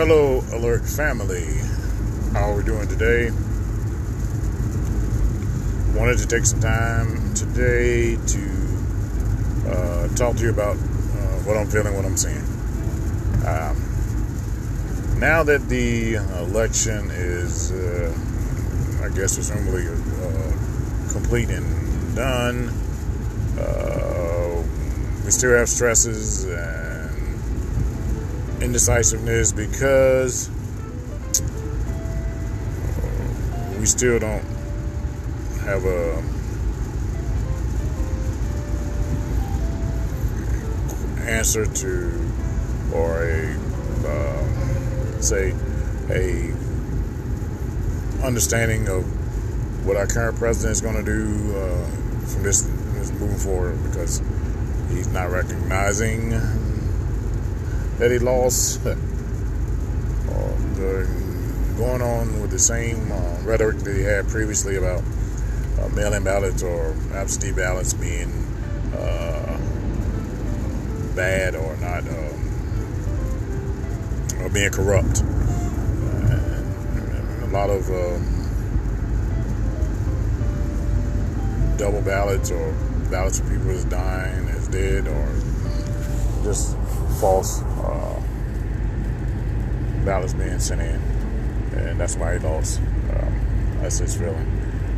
Hello, Alert Family. How are we doing today? Wanted to take some time today to uh, talk to you about uh, what I'm feeling, what I'm seeing. Um, now that the election is, uh, I guess, presumably uh, complete and done, uh, we still have stresses and indecisiveness because we still don't have a answer to or a uh, say a understanding of what our current president is going to do uh, from this, this moving forward because he's not recognizing that he lost going on with the same uh, rhetoric that he had previously about uh, mail-in ballots or absentee ballots being uh, bad or not um, or being corrupt. a lot of um, double ballots or ballots of people is dying, is dead, or just false uh, ballots being sent in, and that's why he lost. Um, that's his feeling.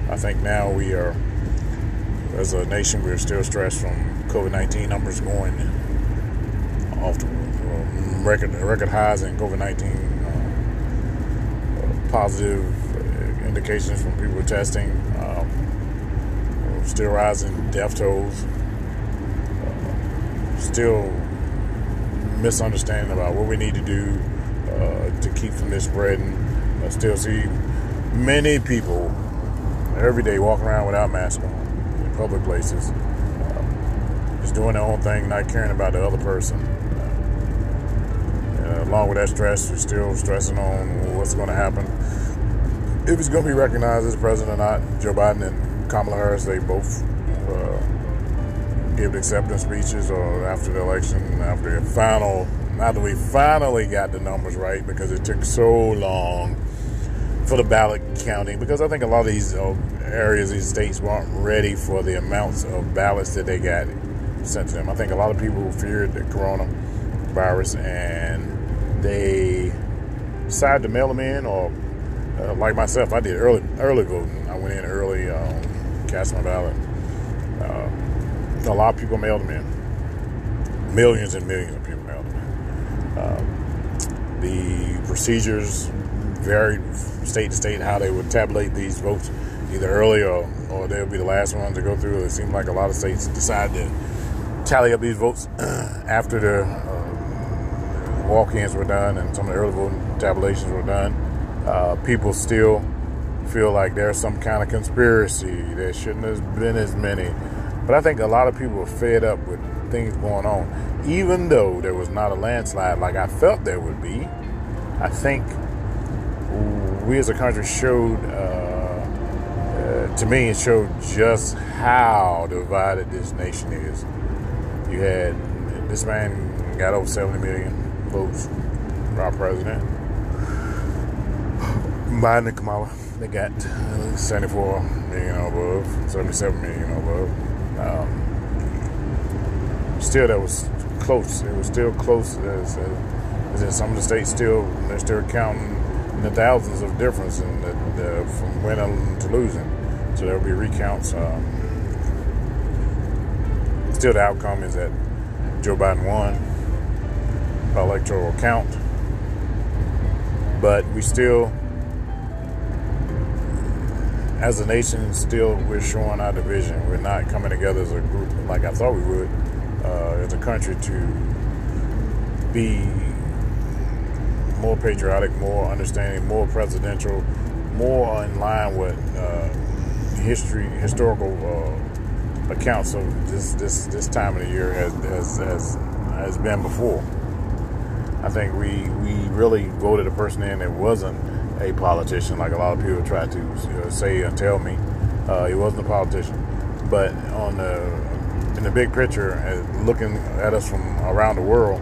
I think now we are, as a nation, we're still stressed from COVID-19 numbers going off to uh, record record highs in COVID-19 uh, positive indications from people testing. Um, still rising death tolls. Uh, still misunderstanding about what we need to do uh, to keep from this spreading. I still see many people every day walking around without masks on in public places, uh, just doing their own thing, not caring about the other person. Uh, along with that stress, we're still stressing on what's going to happen. If he's going to be recognized as president or not, Joe Biden and Kamala Harris, they both uh, give acceptance speeches or after the election, after the final, after we finally got the numbers right because it took so long for the ballot counting because I think a lot of these uh, areas, these states weren't ready for the amounts of ballots that they got sent to them. I think a lot of people feared the coronavirus and they decided to mail them in or uh, like myself, I did early early voting. I went in early, um, cast my ballot. A lot of people mailed them in. Millions and millions of people mailed them in. Uh, the procedures varied state to state how they would tabulate these votes, either early or, or they'll be the last ones to go through. It seemed like a lot of states decided to tally up these votes after the uh, walk-ins were done and some of the early voting tabulations were done. Uh, people still feel like there's some kind of conspiracy. There shouldn't have been as many. But I think a lot of people are fed up with things going on. Even though there was not a landslide like I felt there would be, I think we as a country showed, uh, uh, to me, it showed just how divided this nation is. You had this man got over 70 million votes for our president. Biden and Kamala, they got uh, 74 million above, 77 million above. Um, still, that was close. It was still close. As, as, as some of the states still they're still counting the thousands of difference in the, the, from winning to losing. So there will be recounts. Um, still, the outcome is that Joe Biden won by electoral count, but we still as a nation, still we're showing our division. We're not coming together as a group like I thought we would, uh, as a country, to be more patriotic, more understanding, more presidential, more in line with uh, history, historical uh, accounts of this this this time of the year has has has, has been before. I think we we really voted a person in that wasn't a politician, like a lot of people try to uh, say and tell me. Uh, he wasn't a politician, but on the in the big picture, looking at us from around the world,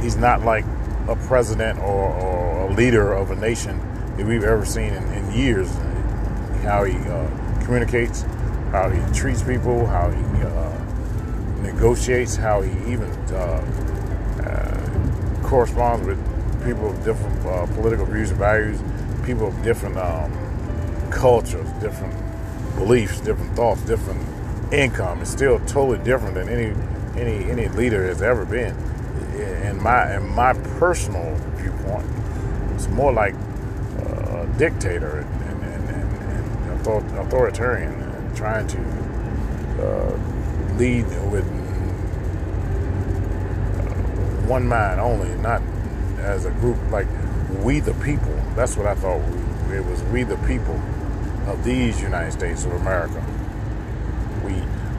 he's not like a president or, or, a leader of a nation that we've ever seen in, in years. How he uh, communicates, how he treats people, how he uh, negotiates, how he even uh, uh, corresponds with people of different uh, political views and values, people of different um, cultures, different beliefs, different thoughts, different income. It's still totally different than any any any leader has ever been. In my in my personal viewpoint, it's more like a dictator and, and, and, and authoritarian, and trying to uh, lead with uh, one mind only, not as a group like we the people. That's what I thought. It was we the people of these United States of America. We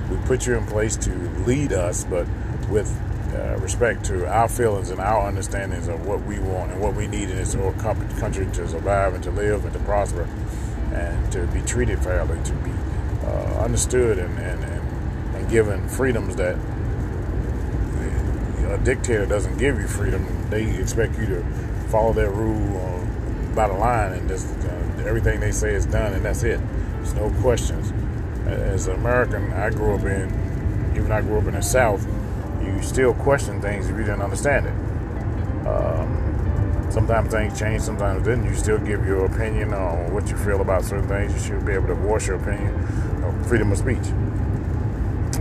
we put you in place to lead us, but with uh, respect to our feelings and our understandings of what we want and what we need in this whole country to survive and to live and to prosper and to be treated fairly, to be uh, understood and, and, and, and given freedoms that a dictator doesn't give you freedom. They expect you to follow their rule uh, by the line and just uh, everything they say is done and that's it. There's no questions. As an American, I grew up in, even I grew up in the South, you still question things if you didn't understand it. Um, sometimes things change, sometimes didn't. You still give your opinion on what you feel about certain things. You should be able to voice your opinion. Of freedom of speech.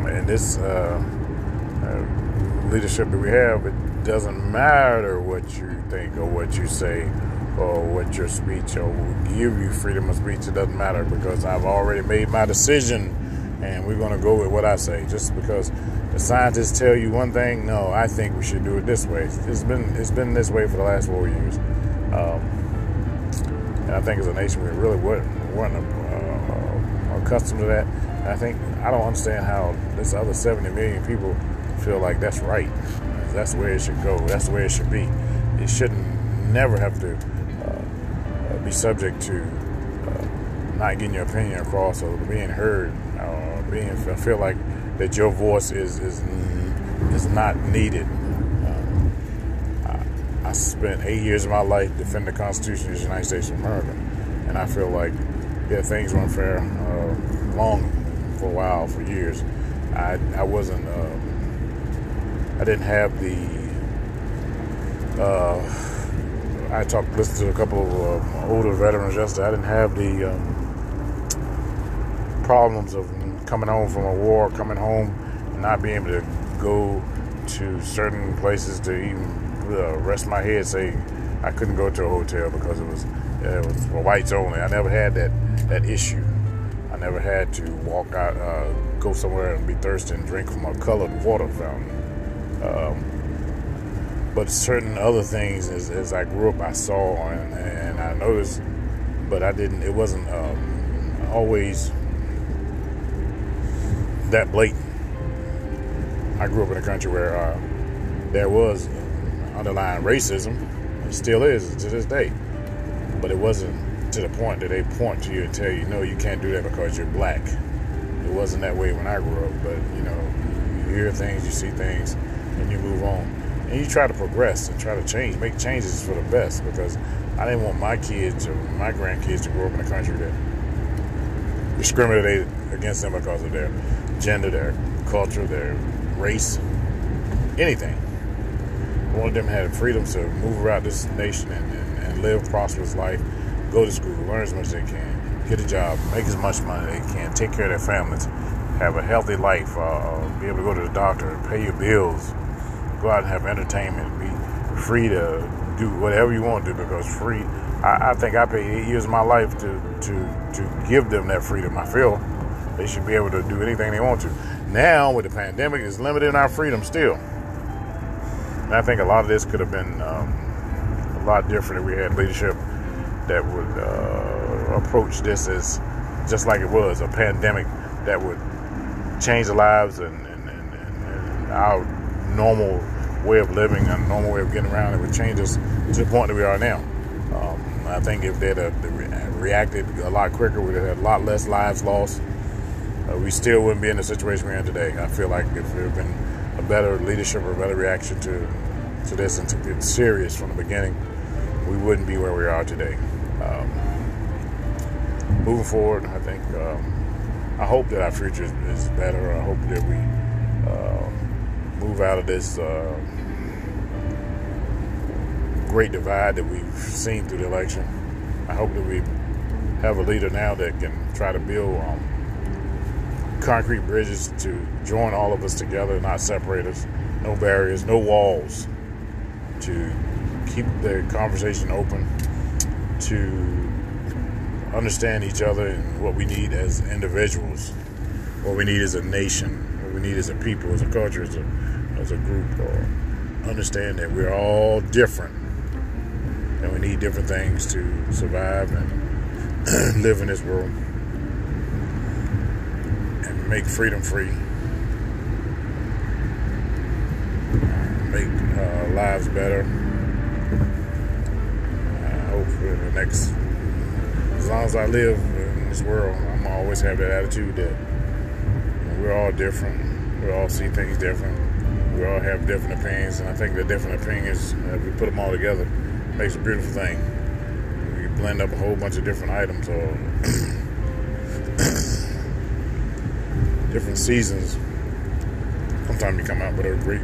And this uh, uh, leadership that we have, it doesn't matter what you think or what you say or what your speech or give you freedom of speech. It doesn't matter because I've already made my decision and we're going to go with what I say. Just because the scientists tell you one thing, no, I think we should do it this way. It's been it's been this way for the last four years, um, and I think as a nation we really weren't, weren't uh, accustomed to that. And I think I don't understand how this other 70 million people feel like that's right. That's the way it should go. That's the way it should be. It shouldn't never have to uh, be subject to uh, not getting your opinion across or being heard or being feel like that your voice is is is not needed. Uh, I, I, spent eight years of my life defending the Constitution of the United States of America, and I feel like yeah, things were unfair uh, long for a while, for years. I I wasn't. Uh, I didn't have the. Uh, I talked, listened to a couple of uh, older veterans yesterday. I didn't have the um, problems of coming home from a war, coming home, and not being able to go to certain places to even uh, rest my head. Say I couldn't go to a hotel because it was it was whites only. I never had that that issue. I never had to walk out, uh, go somewhere and be thirsty and drink from a colored water fountain. Um, but certain other things as, as I grew up I saw and, and I noticed but I didn't it wasn't um, always that blatant. I grew up in a country where uh, there was underlying racism it still is to this day. But it wasn't to the point that they point to you and tell you no you can't do that because you're black. It wasn't that way when I grew up but you know you hear things you see things and you move on and you try to progress and try to change, make changes for the best. Because I didn't want my kids or my grandkids to grow up in a country that discriminated against them because of their gender, their culture, their race, anything. I wanted them to have freedom to move around this nation and, and, and live prosperous life, go to school, learn as much as they can, get a job, make as much money as they can, take care of their families, have a healthy life, uh, be able to go to the doctor, pay your bills, go out and have entertainment, be free to do whatever you want to because free. I, I think I paid eight years of my life to, to, to give them that freedom. I feel they should be able to do anything they want to. Now, with the pandemic, it's limiting our freedom still. And I think a lot of this could have been um, a lot different if we had leadership that would uh, approach this as just like it was a pandemic that would change the lives and, and, and, and our normal way of living and normal way of getting around, it would change us to the point that we are now. Um, I think if they'd have reacted a lot quicker, we'd have had a lot less lives lost. Uh, we still wouldn't be in the situation we're in today. I feel like if there had been a better leadership or a better reaction to to this and took it serious from the beginning, we wouldn't be where we are today. Um, moving forward, I think um, I hope that our future is, is better. I hope that we uh, move out of this uh, great divide that we've seen through the election. I hope that we have a leader now that can try to build um, concrete bridges to join all of us together, not separate us. No barriers, no walls. To keep the conversation open, to understand each other and what we need as individuals, what we need as a nation, what we need as a people, as a culture, as a, as a group, or understand that we're all different and we need different things to survive and live in this world and make freedom free, make uh, lives better. I hope for the next, as long as I live in this world, I'm always have that attitude that we're all different. We all see things different. We all have different opinions, and I think the different opinions, uh, if we put them all together, makes a beautiful thing. You blend up a whole bunch of different items or different seasons. Sometimes you come out with a great,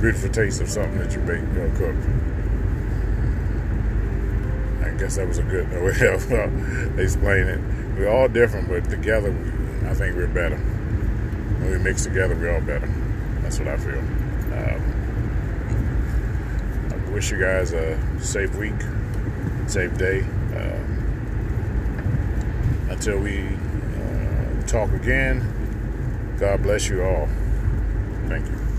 beautiful taste of something that you bake or cook. I guess that was a good way of explaining it. We're all different, but together, I think we're better. When we mix together, we're all better. That's what I feel. Um, I wish you guys a safe week, safe day. Uh, until we uh, talk again, God bless you all. Thank you.